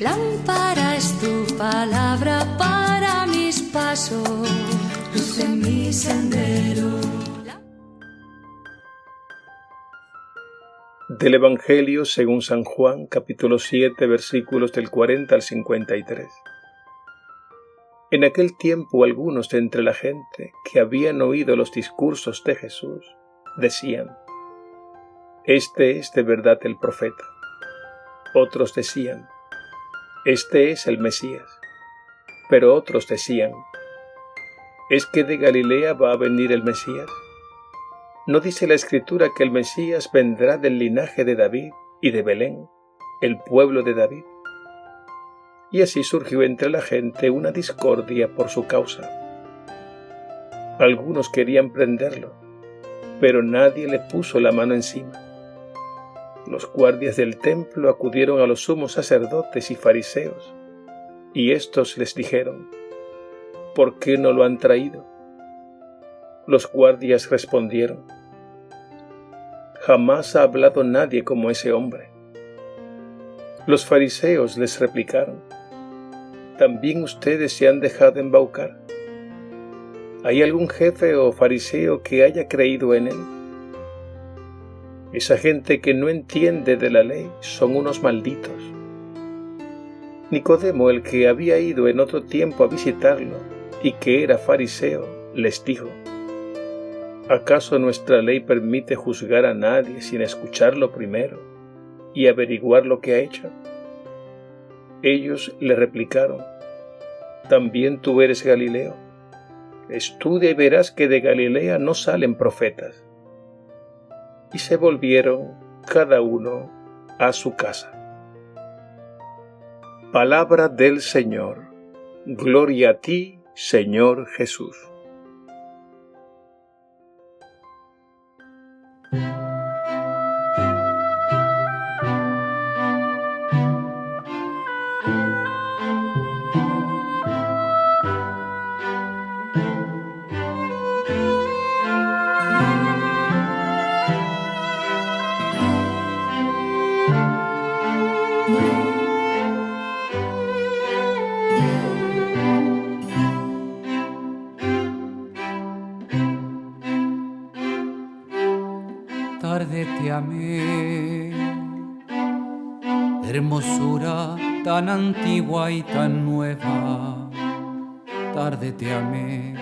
Lámpara es tu palabra para mis pasos, luz en mi sendero. Del Evangelio según San Juan, capítulo 7, versículos del 40 al 53. En aquel tiempo algunos de entre la gente que habían oído los discursos de Jesús decían, Este es de verdad el profeta. Otros decían, Este es el Mesías. Pero otros decían, ¿Es que de Galilea va a venir el Mesías? ¿No dice la Escritura que el Mesías vendrá del linaje de David y de Belén, el pueblo de David? y así surgió entre la gente una discordia por su causa. Algunos querían prenderlo, pero nadie le puso la mano encima. Los guardias del templo acudieron a los sumos sacerdotes y fariseos, y éstos les dijeron, ¿por qué no lo han traído? Los guardias respondieron, jamás ha hablado nadie como ese hombre. Los fariseos les replicaron, también ustedes se han dejado embaucar. ¿Hay algún jefe o fariseo que haya creído en él? Esa gente que no entiende de la ley son unos malditos. Nicodemo, el que había ido en otro tiempo a visitarlo y que era fariseo, les dijo, ¿acaso nuestra ley permite juzgar a nadie sin escucharlo primero y averiguar lo que ha hecho? Ellos le replicaron, ¿también tú eres Galileo? Estudia y verás que de Galilea no salen profetas. Y se volvieron cada uno a su casa. Palabra del Señor. Gloria a ti, Señor Jesús. Tarde te amé, hermosura tan antigua y tan nueva. Tarde te amé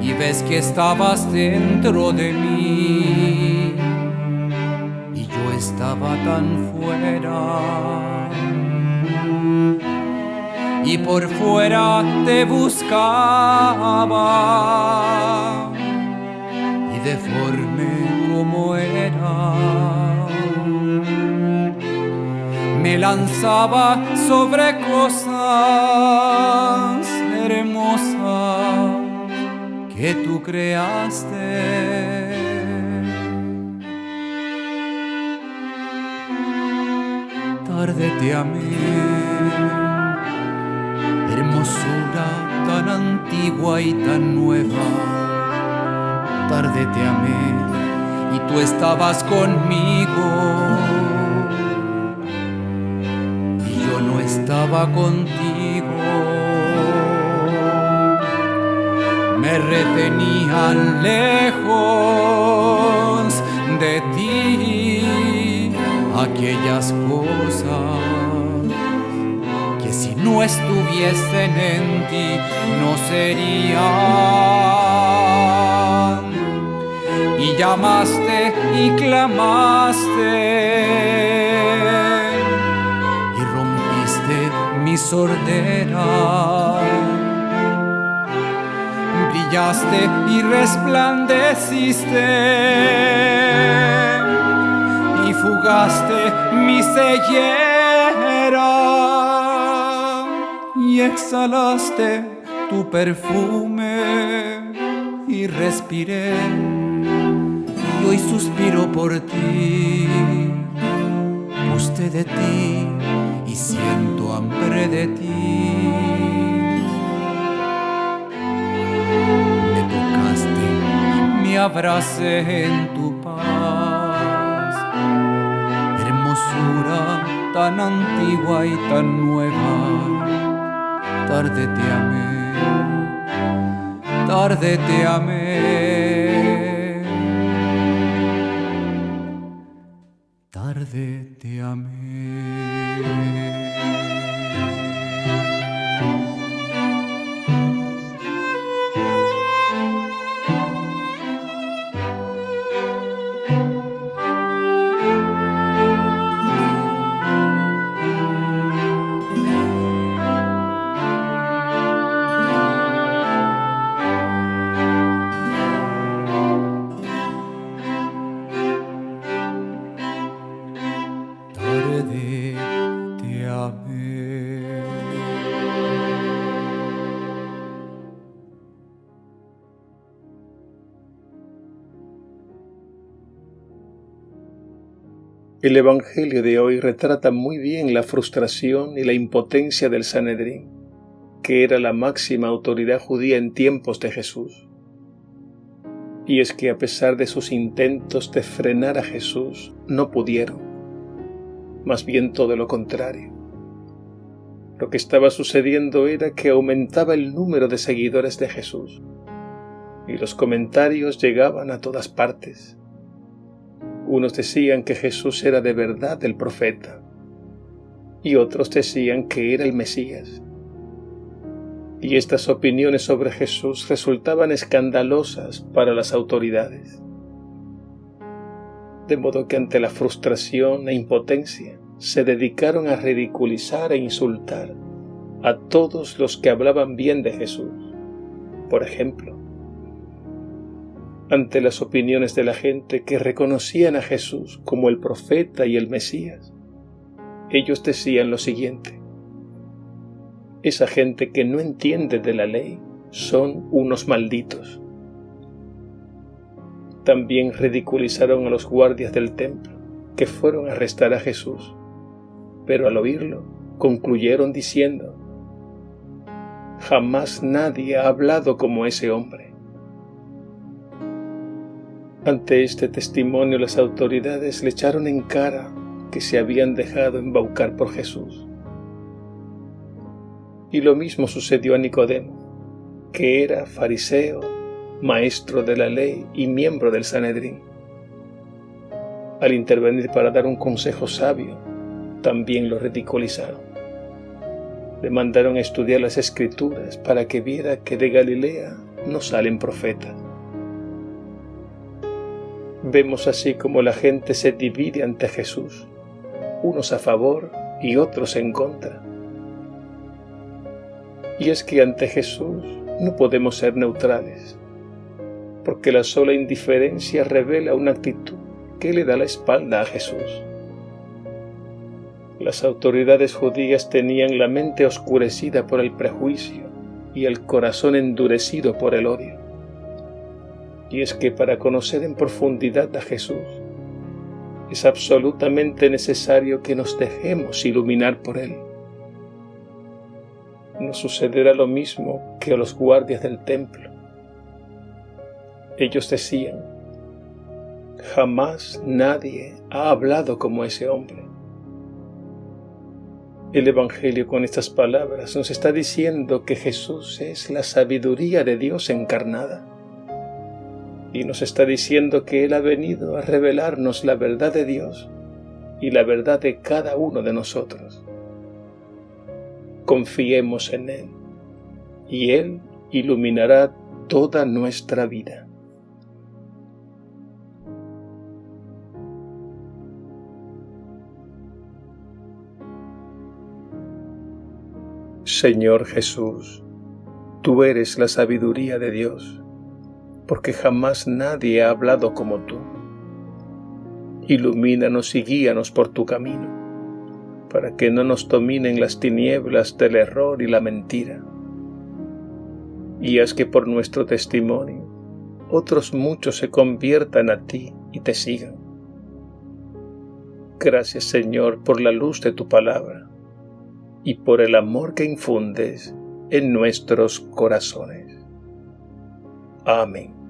y ves que estabas dentro de mí y yo estaba tan fuera. Y por fuera te buscaba y deforme Me lanzaba sobre cosas hermosas que tú creaste. Tarde te amé, hermosura tan antigua y tan nueva. Tarde te amé y tú estabas conmigo y yo no estaba contigo. Me retenían lejos de ti aquellas cosas que si no estuviesen en ti no serían y llamaste y clamaste. Y rompiste mi sordera. Brillaste y resplandeciste. Y fugaste mi ceguera y exhalaste tu perfume. Y respiré y suspiro por ti, guste de ti y siento hambre de ti. Me tocaste y me abracé en tu paz, hermosura tan antigua y tan nueva. Tarde te amé, tarde te amé. Tarde te amé. El Evangelio de hoy retrata muy bien la frustración y la impotencia del Sanedrín, que era la máxima autoridad judía en tiempos de Jesús. Y es que a pesar de sus intentos de frenar a Jesús, no pudieron. Más bien todo lo contrario. Lo que estaba sucediendo era que aumentaba el número de seguidores de Jesús, y los comentarios llegaban a todas partes unos decían que Jesús era de verdad el profeta y otros decían que era el Mesías. Y estas opiniones sobre Jesús resultaban escandalosas para las autoridades. De modo que ante la frustración e impotencia se dedicaron a ridiculizar e insultar a todos los que hablaban bien de Jesús. Por ejemplo, ante las opiniones de la gente que reconocían a Jesús como el profeta y el Mesías. Ellos decían lo siguiente, esa gente que no entiende de la ley son unos malditos. También ridiculizaron a los guardias del templo que fueron a arrestar a Jesús, pero al oírlo concluyeron diciendo, jamás nadie ha hablado como ese hombre. Ante este testimonio las autoridades le echaron en cara que se habían dejado embaucar por Jesús. Y lo mismo sucedió a Nicodemo, que era fariseo, maestro de la ley y miembro del Sanedrín. Al intervenir para dar un consejo sabio, también lo ridiculizaron. Le mandaron a estudiar las escrituras para que viera que de Galilea no salen profetas. Vemos así como la gente se divide ante Jesús, unos a favor y otros en contra. Y es que ante Jesús no podemos ser neutrales, porque la sola indiferencia revela una actitud que le da la espalda a Jesús. Las autoridades judías tenían la mente oscurecida por el prejuicio y el corazón endurecido por el odio. Y es que para conocer en profundidad a Jesús es absolutamente necesario que nos dejemos iluminar por Él. No sucederá lo mismo que a los guardias del templo. Ellos decían, jamás nadie ha hablado como ese hombre. El Evangelio con estas palabras nos está diciendo que Jesús es la sabiduría de Dios encarnada y nos está diciendo que Él ha venido a revelarnos la verdad de Dios y la verdad de cada uno de nosotros. Confiemos en Él y Él iluminará toda nuestra vida. Señor Jesús, tú eres la sabiduría de Dios porque jamás nadie ha hablado como tú. Ilumínanos y guíanos por tu camino, para que no nos dominen las tinieblas del error y la mentira. Y haz que por nuestro testimonio otros muchos se conviertan a ti y te sigan. Gracias Señor por la luz de tu palabra y por el amor que infundes en nuestros corazones. Amén.